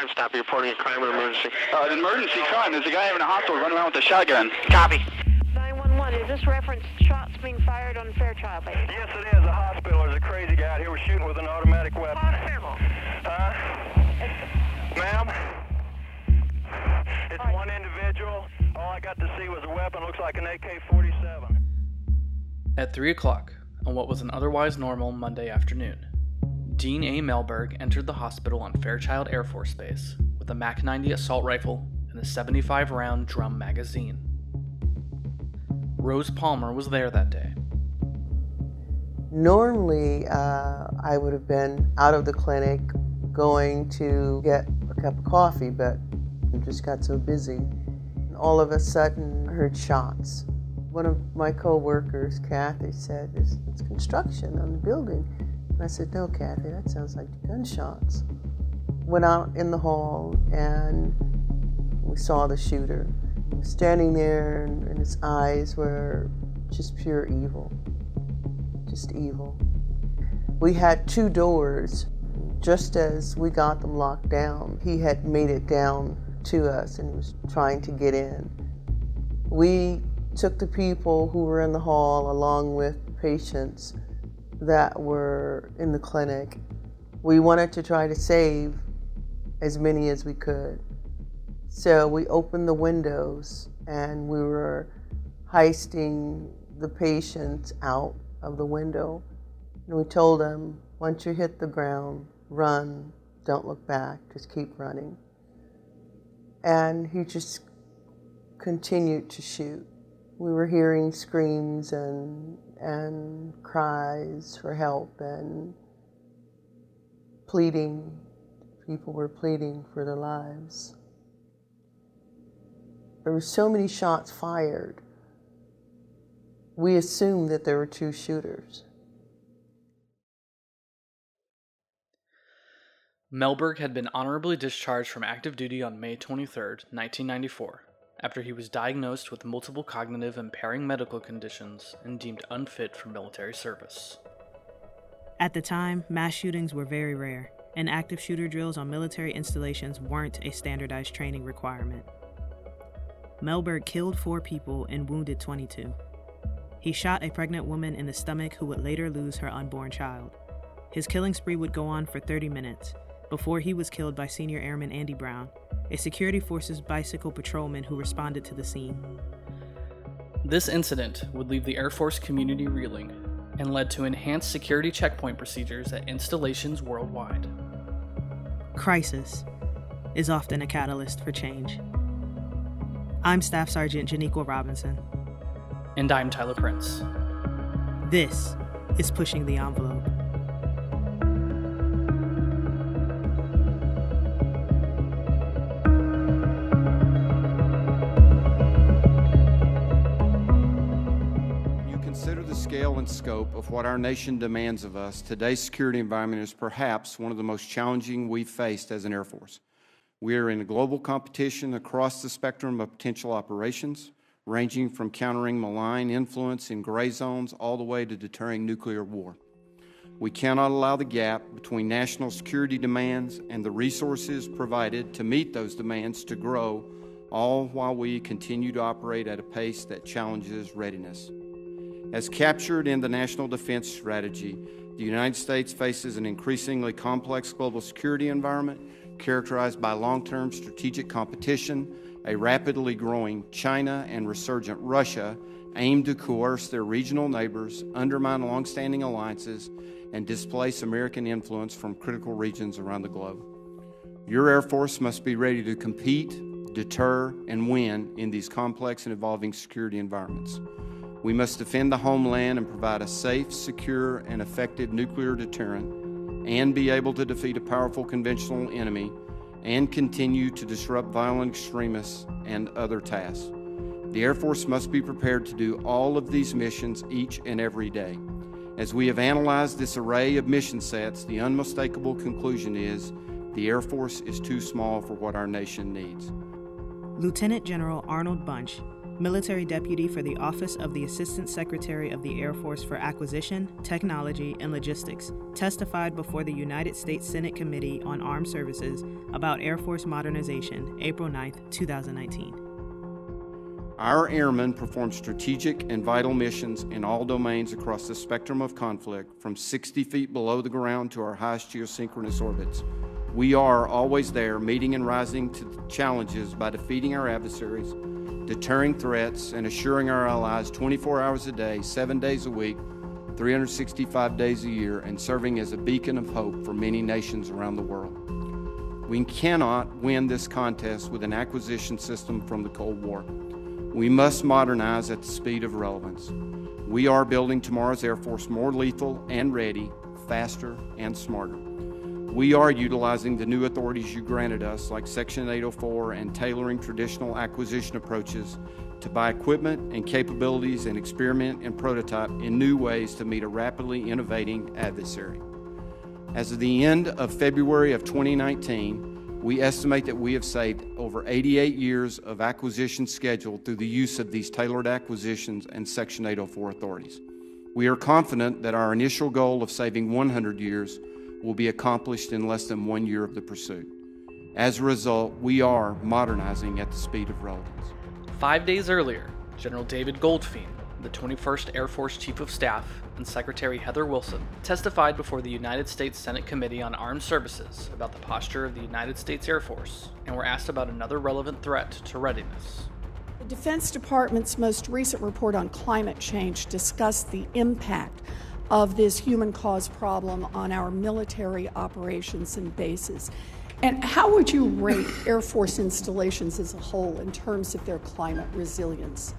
Crime Stop, reporting a crime or emergency. Uh, an emergency crime. There's a guy in a hospital running around with a shotgun. Copy. 911, is this reference shots being fired on Fairchild Lake? Yes, it is. A hospital. There's a crazy guy out here was shooting with an automatic weapon. Hospital. Huh? Ma'am? It's one individual. All I got to see was a weapon. Looks like an AK-47. At 3 o'clock, on what was an otherwise normal Monday afternoon, Dean A. Mellberg entered the hospital on Fairchild Air Force Base with a MAC 90 assault rifle and a 75 round drum magazine. Rose Palmer was there that day. Normally, uh, I would have been out of the clinic going to get a cup of coffee, but I just got so busy. And all of a sudden, I heard shots. One of my co-workers, Kathy, said, it's construction on the building. And I said, no, Kathy, that sounds like gunshots. Went out in the hall and we saw the shooter. Standing there and, and his eyes were just pure evil. Just evil. We had two doors. Just as we got them locked down, he had made it down to us and was trying to get in. We took the people who were in the hall along with patients that were in the clinic. We wanted to try to save as many as we could. So we opened the windows and we were heisting the patients out of the window. And we told them, once you hit the ground, run, don't look back, just keep running. And he just continued to shoot. We were hearing screams and, and cries for help and pleading. People were pleading for their lives. There were so many shots fired. We assumed that there were two shooters. Mellberg had been honorably discharged from active duty on May 23, 1994, after he was diagnosed with multiple cognitive impairing medical conditions and deemed unfit for military service. At the time, mass shootings were very rare, and active shooter drills on military installations weren't a standardized training requirement. Mellberg killed four people and wounded 22. He shot a pregnant woman in the stomach who would later lose her unborn child. His killing spree would go on for 30 minutes before he was killed by Senior Airman Andy Brown, a security forces bicycle patrolman who responded to the scene. This incident would leave the Air Force community reeling and led to enhanced security checkpoint procedures at installations worldwide. Crisis is often a catalyst for change. I'm Staff Sergeant Janiqua Robinson. And I'm Tyler Prince. This is Pushing the Envelope. And scope of what our nation demands of us, today's security environment is perhaps one of the most challenging we've faced as an Air Force. We are in a global competition across the spectrum of potential operations, ranging from countering malign influence in gray zones all the way to deterring nuclear war. We cannot allow the gap between national security demands and the resources provided to meet those demands to grow, all while we continue to operate at a pace that challenges readiness. As captured in the National Defense Strategy, the United States faces an increasingly complex global security environment characterized by long term strategic competition, a rapidly growing China and resurgent Russia aimed to coerce their regional neighbors, undermine longstanding alliances, and displace American influence from critical regions around the globe. Your Air Force must be ready to compete, deter, and win in these complex and evolving security environments. We must defend the homeland and provide a safe, secure, and effective nuclear deterrent, and be able to defeat a powerful conventional enemy and continue to disrupt violent extremists and other tasks. The Air Force must be prepared to do all of these missions each and every day. As we have analyzed this array of mission sets, the unmistakable conclusion is the Air Force is too small for what our nation needs. Lieutenant General Arnold Bunch, military deputy for the Office of the Assistant Secretary of the Air Force for Acquisition, Technology, and Logistics, testified before the United States Senate Committee on Armed Services about Air Force modernization, April 9, 2019. Our airmen perform strategic and vital missions in all domains across the spectrum of conflict, from 60 feet below the ground to our highest geosynchronous orbits. We are always there, meeting and rising to challenges by defeating our adversaries, deterring threats, and assuring our allies 24 hours a day, 7 days a week, 365 days a year, and serving as a beacon of hope for many nations around the world. We cannot win this contest with an acquisition system from the Cold War. We must modernize at the speed of relevance. We are building tomorrow's Air Force more lethal and ready, faster and smarter. We are utilizing the new authorities you granted us, like Section 804, and tailoring traditional acquisition approaches to buy equipment and capabilities and experiment and prototype in new ways to meet a rapidly innovating adversary. As of the end of February of 2019, we estimate that we have saved over 88 years of acquisition schedule through the use of these tailored acquisitions and Section 804 authorities. We are confident that our initial goal of saving 100 years will be accomplished in less than one year of the pursuit. As a result, we are modernizing at the speed of relevance. Five days earlier, General David Goldfein the 21st Air Force Chief of Staff, and Secretary Heather Wilson testified before the United States Senate Committee on Armed Services about the posture of the United States Air Force and were asked about another relevant threat to readiness. The Defense Department's most recent report on climate change discussed the impact of this human caused problem on our military operations and bases. And how would you rate Air Force installations as a whole in terms of their climate resilience?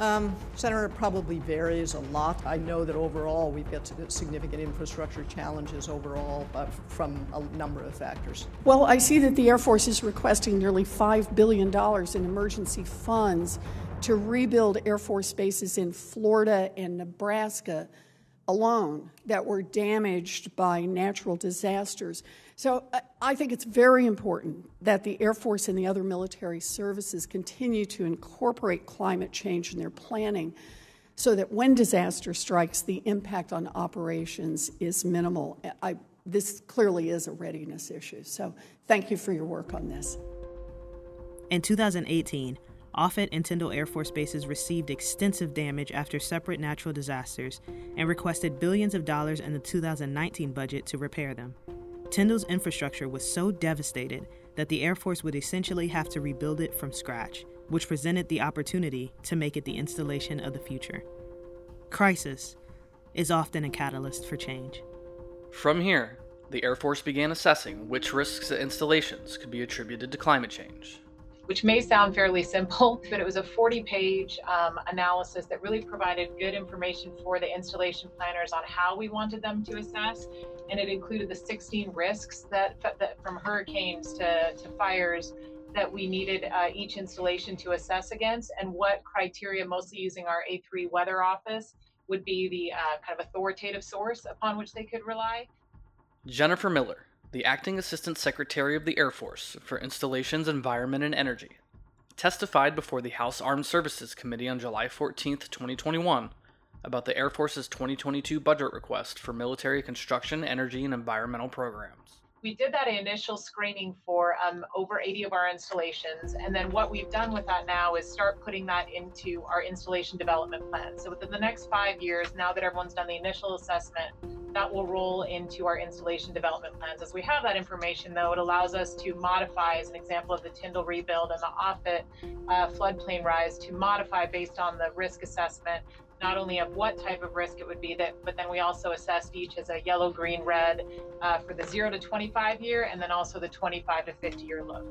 Um, Senator, it probably varies a lot. I know that overall we've got significant infrastructure challenges overall but from a number of factors. Well, I see that the Air Force is requesting nearly $5 billion in emergency funds to rebuild Air Force bases in Florida and Nebraska alone that were damaged by natural disasters. So uh, I think it's very important that the Air Force and the other military services continue to incorporate climate change in their planning so that when disaster strikes, the impact on operations is minimal. I, this clearly is a readiness issue. So thank you for your work on this. In 2018, Offutt and Tyndall Air Force bases received extensive damage after separate natural disasters and requested billions of dollars in the 2019 budget to repair them. Tyndall's infrastructure was so devastated that the Air Force would essentially have to rebuild it from scratch, which presented the opportunity to make it the installation of the future. Crisis is often a catalyst for change. From here, the Air Force began assessing which risks at installations could be attributed to climate change which may sound fairly simple, but it was a 40 page um, analysis that really provided good information for the installation planners on how we wanted them to assess. And it included the 16 risks that, that from hurricanes to, to fires that we needed uh, each installation to assess against, and what criteria, mostly using our A3 weather office, would be the uh, kind of authoritative source upon which they could rely. Jennifer Miller, the Acting Assistant Secretary of the Air Force for Installations, Environment, and Energy, testified before the House Armed Services Committee on July 14, 2021, about the Air Force's 2022 budget request for military construction, energy, and environmental programs. We did that initial screening for um, over 80 of our installations, and then what we've done with that now is start putting that into our installation development plan. So within the next five years, now that everyone's done the initial assessment, that will roll into our installation development plans. As we have that information, though, it allows us to modify, as an example of the Tyndall rebuild and the Offutt uh, floodplain rise, to modify based on the risk assessment, not only of what type of risk it would be, that, but then we also assessed each as a yellow, green, red uh, for the 0 to 25 year, and then also the 25 to 50 year look.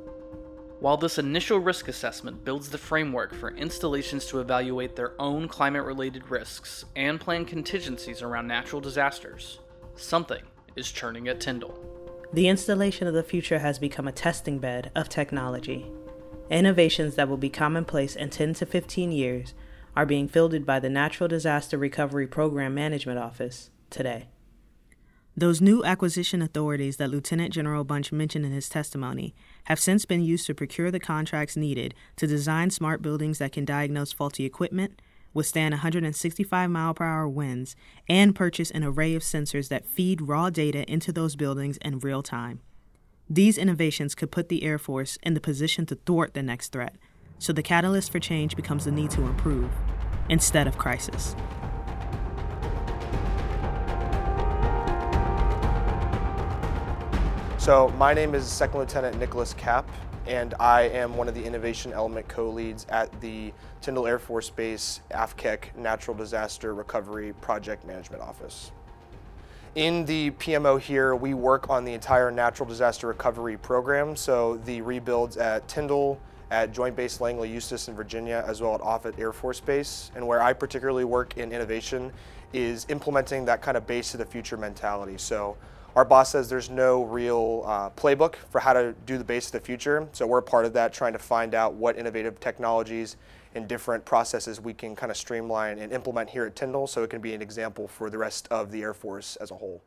While this initial risk assessment builds the framework for installations to evaluate their own climate related risks and plan contingencies around natural disasters, something is churning at Tyndall. The installation of the future has become a testing bed of technology. Innovations that will be commonplace in 10 to 15 years are being fielded by the Natural Disaster Recovery Program Management Office today. Those new acquisition authorities that Lieutenant General Bunch mentioned in his testimony have since been used to procure the contracts needed to design smart buildings that can diagnose faulty equipment, withstand 165 mile per hour winds, and purchase an array of sensors that feed raw data into those buildings in real time. These innovations could put the Air Force in the position to thwart the next threat, so the catalyst for change becomes the need to improve instead of crisis. So my name is Second Lieutenant Nicholas Kapp, and I am one of the Innovation Element co-leads at the Tyndall Air Force Base AFCEC Natural Disaster Recovery Project Management Office. In the PMO here, we work on the entire natural disaster recovery program, so the rebuilds at Tyndall, at Joint Base Langley Eustis in Virginia, as well at Offutt Air Force Base. And where I particularly work in innovation is implementing that kind of base to the future mentality. So our boss says there's no real uh, playbook for how to do the base of the future. So we're part of that, trying to find out what innovative technologies and different processes we can kind of streamline and implement here at Tyndall so it can be an example for the rest of the Air Force as a whole.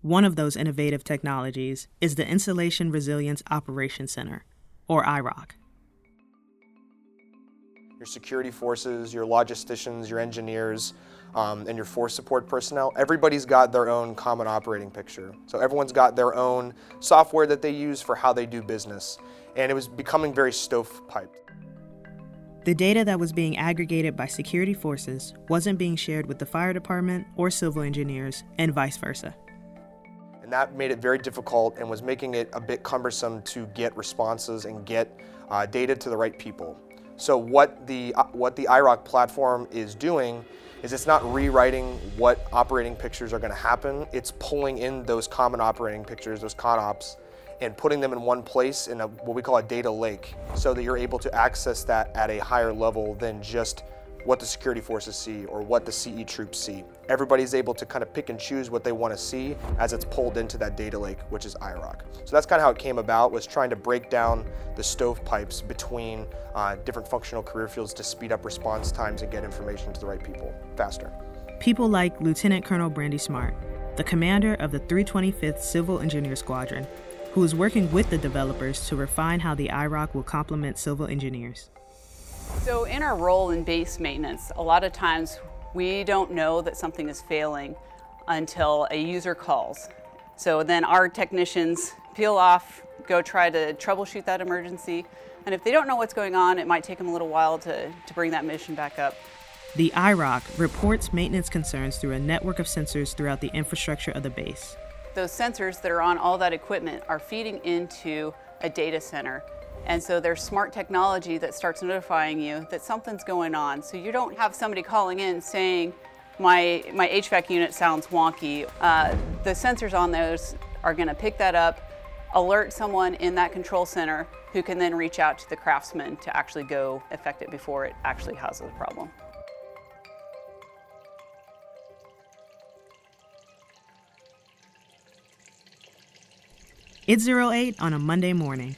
One of those innovative technologies is the Installation Resilience Operations Center, or IROC. Your security forces, your logisticians, your engineers, um, and your force support personnel, everybody's got their own common operating picture. So everyone's got their own software that they use for how they do business. And it was becoming very stovepiped. The data that was being aggregated by security forces wasn't being shared with the fire department or civil engineers, and vice versa. And that made it very difficult and was making it a bit cumbersome to get responses and get uh, data to the right people. So what the, uh, what the IROC platform is doing is it's not rewriting what operating pictures are going to happen. It's pulling in those common operating pictures, those ConOps, and putting them in one place in a, what we call a data lake so that you're able to access that at a higher level than just what the security forces see or what the CE troops see. Everybody's able to kind of pick and choose what they want to see as it's pulled into that data lake, which is IROC. So that's kind of how it came about, was trying to break down the stovepipes between uh, different functional career fields to speed up response times and get information to the right people faster. People like Lieutenant Colonel Brandy Smart, the commander of the 325th Civil Engineer Squadron, who is working with the developers to refine how the IROC will complement civil engineers. So in our role in base maintenance, a lot of times we don't know that something is failing until a user calls. So then our technicians peel off, go try to troubleshoot that emergency. And if they don't know what's going on, it might take them a little while to, to bring that mission back up. The IROC reports maintenance concerns through a network of sensors throughout the infrastructure of the base. Those sensors that are on all that equipment are feeding into a data center and so there's smart technology that starts notifying you that something's going on. So you don't have somebody calling in saying, my, my HVAC unit sounds wonky. Uh, the sensors on those are going to pick that up, alert someone in that control center who can then reach out to the craftsman to actually go affect it before it actually causes a problem. It's 08 on a Monday morning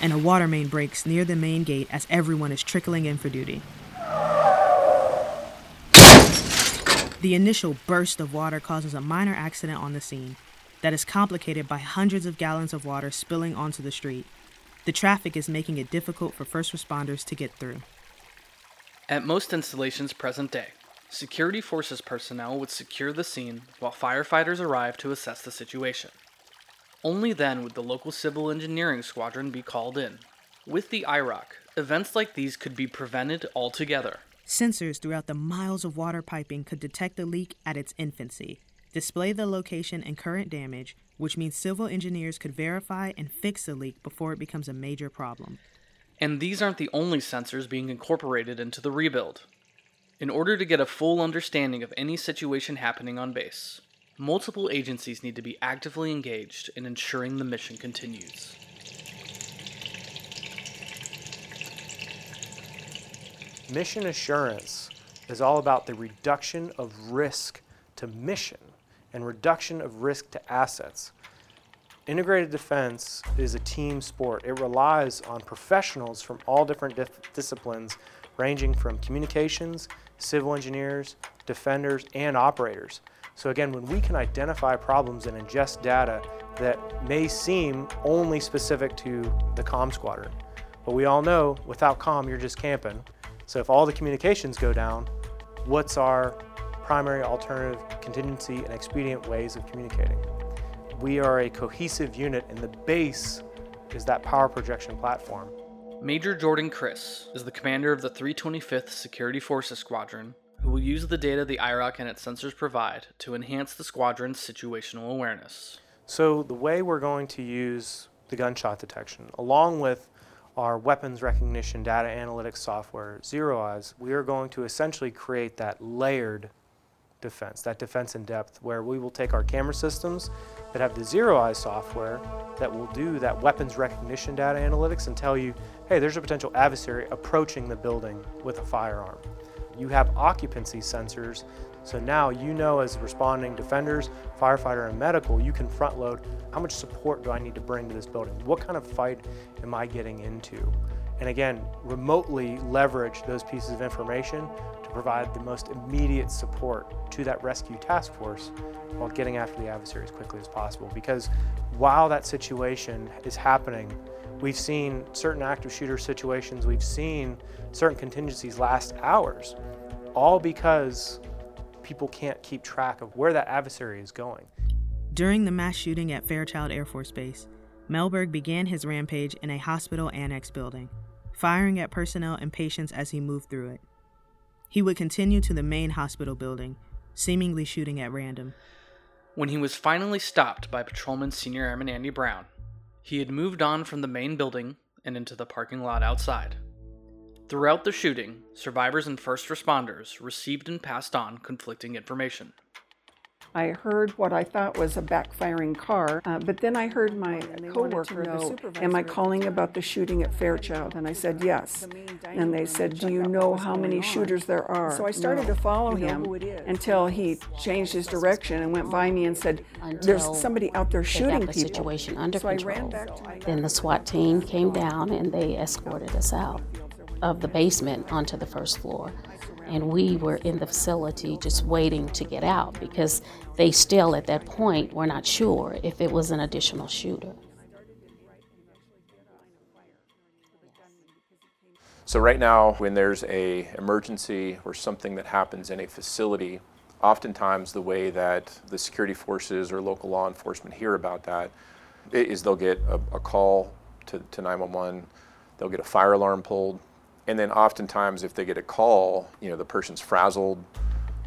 and a water main breaks near the main gate as everyone is trickling in for duty. The initial burst of water causes a minor accident on the scene that is complicated by hundreds of gallons of water spilling onto the street. The traffic is making it difficult for first responders to get through. At most installations present day, security forces personnel would secure the scene while firefighters arrive to assess the situation. Only then would the local civil engineering squadron be called in. With the IROC, events like these could be prevented altogether. Sensors throughout the miles of water piping could detect the leak at its infancy, display the location and current damage, which means civil engineers could verify and fix the leak before it becomes a major problem. And these aren't the only sensors being incorporated into the rebuild. In order to get a full understanding of any situation happening on base, multiple agencies need to be actively engaged in ensuring the mission continues. Mission assurance is all about the reduction of risk to mission and reduction of risk to assets. Integrated defense is a team sport. It relies on professionals from all different disciplines, ranging from communications, civil engineers, defenders, and operators. So again, when we can identify problems and ingest data that may seem only specific to the comm squadron, but we all know without comm, you're just camping. So if all the communications go down, what's our primary alternative contingency and expedient ways of communicating? We are a cohesive unit and the base is that power projection platform. Major Jordan Chris is the commander of the 325th Security Forces Squadron who will use the data the IROC and its sensors provide to enhance the squadron's situational awareness. So the way we're going to use the gunshot detection, along with our weapons recognition data analytics software, ZeroEyes, we are going to essentially create that layered defense, that defense in depth, where we will take our camera systems that have the ZeroEyes software that will do that weapons recognition data analytics and tell you, hey, there's a potential adversary approaching the building with a firearm. You have occupancy sensors, so now you know as responding defenders, firefighter, and medical, you can front load how much support do I need to bring to this building? What kind of fight am I getting into? And again, remotely leverage those pieces of information to provide the most immediate support to that rescue task force while getting after the adversary as quickly as possible. Because while that situation is happening, we've seen certain active shooter situations, we've seen certain contingencies last hours, all because people can't keep track of where that adversary is going. During the mass shooting at Fairchild Air Force Base, Mellberg began his rampage in a hospital annex building, firing at personnel and patients as he moved through it. He would continue to the main hospital building, seemingly shooting at random. When he was finally stopped by Patrolman Senior Airman Andy Brown, he had moved on from the main building and into the parking lot outside. Throughout the shooting, survivors and first responders received and passed on conflicting information. I heard what I thought was a backfiring car, uh, but then I heard my coworker know, am I calling about the shooting at Fairchild? And I said, yes. And they said, do you know how many shooters there are? So I started to follow him until he changed his direction and went by me and said, there's somebody out there shooting the people. situation under control. ran back to my Then the SWAT team came down and they escorted us out of the basement onto the first floor. And we were in the facility just waiting to get out because they still, at that point, were not sure if it was an additional shooter. So right now, when there's a emergency or something that happens in a facility, oftentimes the way that the security forces or local law enforcement hear about that is they'll get a, a call to, to 911, they'll get a fire alarm pulled, and then oftentimes if they get a call, you know, the person's frazzled,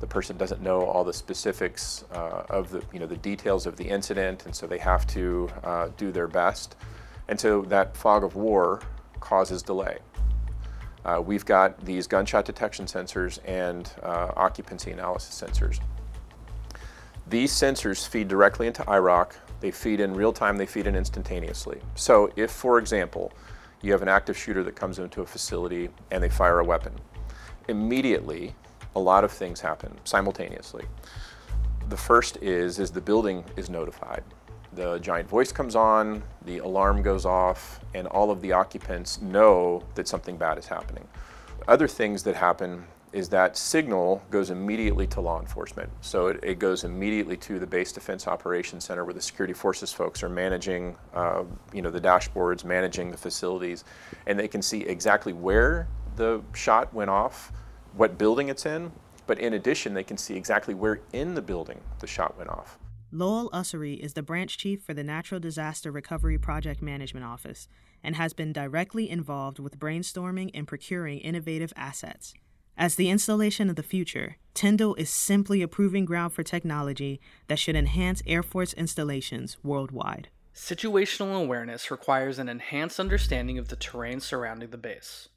the person doesn't know all the specifics uh, of the, you know, the details of the incident, and so they have to uh, do their best. And so that fog of war causes delay. Uh, we've got these gunshot detection sensors and uh, occupancy analysis sensors. These sensors feed directly into IROC. They feed in real time, they feed in instantaneously. So, if, for example, you have an active shooter that comes into a facility and they fire a weapon, immediately a lot of things happen simultaneously. The first is, is the building is notified. The giant voice comes on, the alarm goes off, and all of the occupants know that something bad is happening. Other things that happen is that signal goes immediately to law enforcement. So it, it goes immediately to the Base Defense Operations Center where the security forces folks are managing, uh, you know, the dashboards, managing the facilities, and they can see exactly where the shot went off, what building it's in, but in addition, they can see exactly where in the building the shot went off. Lowell Ussery is the branch chief for the Natural Disaster Recovery Project Management Office and has been directly involved with brainstorming and procuring innovative assets. As the installation of the future, Tyndall is simply a proving ground for technology that should enhance Air Force installations worldwide. Situational awareness requires an enhanced understanding of the terrain surrounding the base.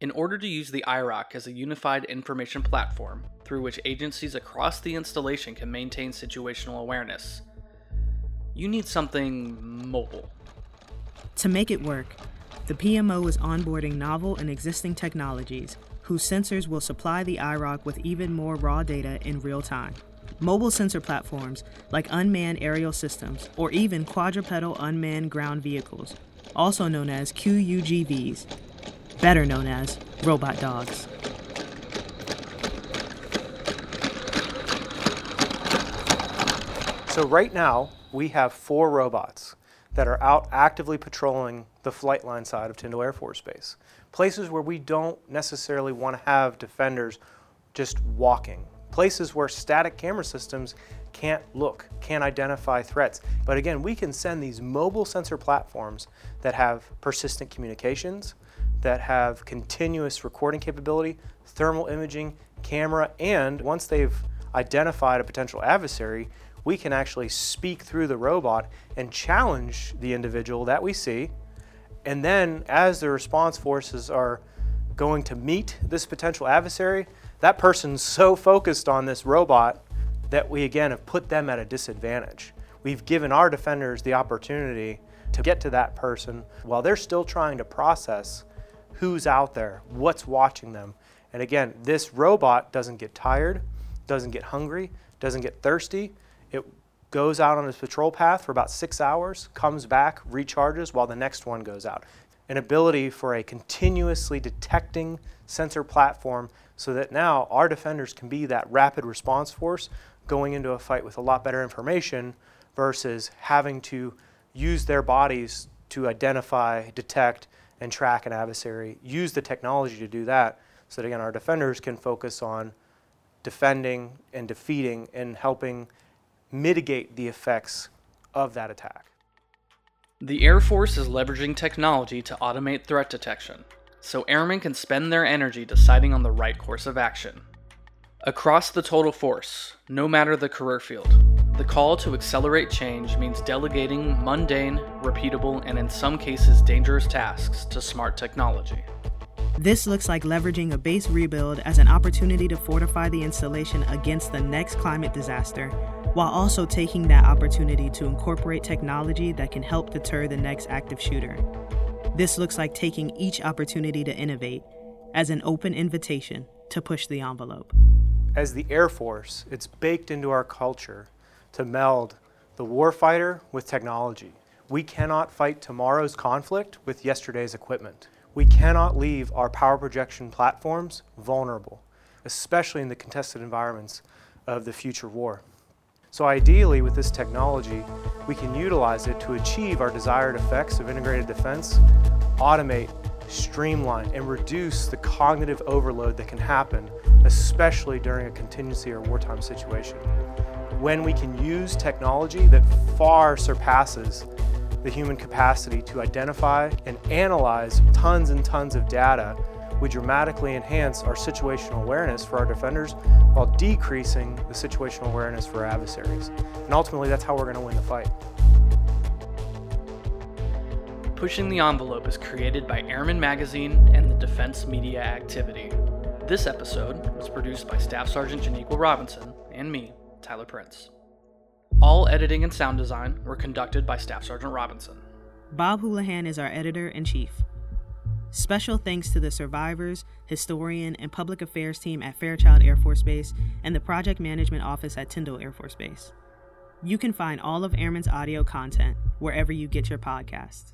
In order to use the IROC as a unified information platform through which agencies across the installation can maintain situational awareness, you need something mobile. To make it work, the PMO is onboarding novel and existing technologies whose sensors will supply the IROC with even more raw data in real time. Mobile sensor platforms, like unmanned aerial systems, or even quadrupedal unmanned ground vehicles, also known as QUGVs, better known as robot dogs. So, right now, we have four robots that are out actively patrolling the flight line side of Tyndall Air Force Base. Places where we don't necessarily want to have defenders just walking. Places where static camera systems can't look, can't identify threats. But again, we can send these mobile sensor platforms that have persistent communications, that have continuous recording capability, thermal imaging, camera, and once they've identified a potential adversary, we can actually speak through the robot and challenge the individual that we see. And then, as the response forces are going to meet this potential adversary, that person's so focused on this robot that we again have put them at a disadvantage. We've given our defenders the opportunity to get to that person while they're still trying to process who's out there, what's watching them. And again, this robot doesn't get tired, doesn't get hungry, doesn't get thirsty. It goes out on its patrol path for about six hours, comes back, recharges while the next one goes out. An ability for a continuously detecting sensor platform so that now our defenders can be that rapid response force going into a fight with a lot better information versus having to use their bodies to identify, detect, and track an adversary, use the technology to do that so that again our defenders can focus on defending and defeating and helping mitigate the effects of that attack. The Air Force is leveraging technology to automate threat detection, so airmen can spend their energy deciding on the right course of action. Across the total force, no matter the career field, the call to accelerate change means delegating mundane, repeatable, and in some cases dangerous tasks to smart technology. This looks like leveraging a base rebuild as an opportunity to fortify the installation against the next climate disaster, while also taking that opportunity to incorporate technology that can help deter the next active shooter. This looks like taking each opportunity to innovate as an open invitation to push the envelope. As the Air Force, it's baked into our culture to meld the warfighter with technology. We cannot fight tomorrow's conflict with yesterday's equipment. We cannot leave our power projection platforms vulnerable, especially in the contested environments of the future war. So ideally, with this technology, we can utilize it to achieve our desired effects of integrated defense, automate, streamline, and reduce the cognitive overload that can happen especially during a contingency or wartime situation. When we can use technology that far surpasses the human capacity to identify and analyze tons and tons of data, we dramatically enhance our situational awareness for our defenders while decreasing the situational awareness for our adversaries. And ultimately, that's how we're going to win the fight. Pushing the Envelope is created by Airman Magazine and the Defense Media Activity. This episode was produced by Staff Sergeant Janiqua Robinson and me, Tyler Prince. All editing and sound design were conducted by Staff Sergeant Robinson. Bob Houlihan is our editor in chief. Special thanks to the survivors, historian, and public affairs team at Fairchild Air Force Base and the project management office at Tyndall Air Force Base. You can find all of Airman's audio content wherever you get your podcasts.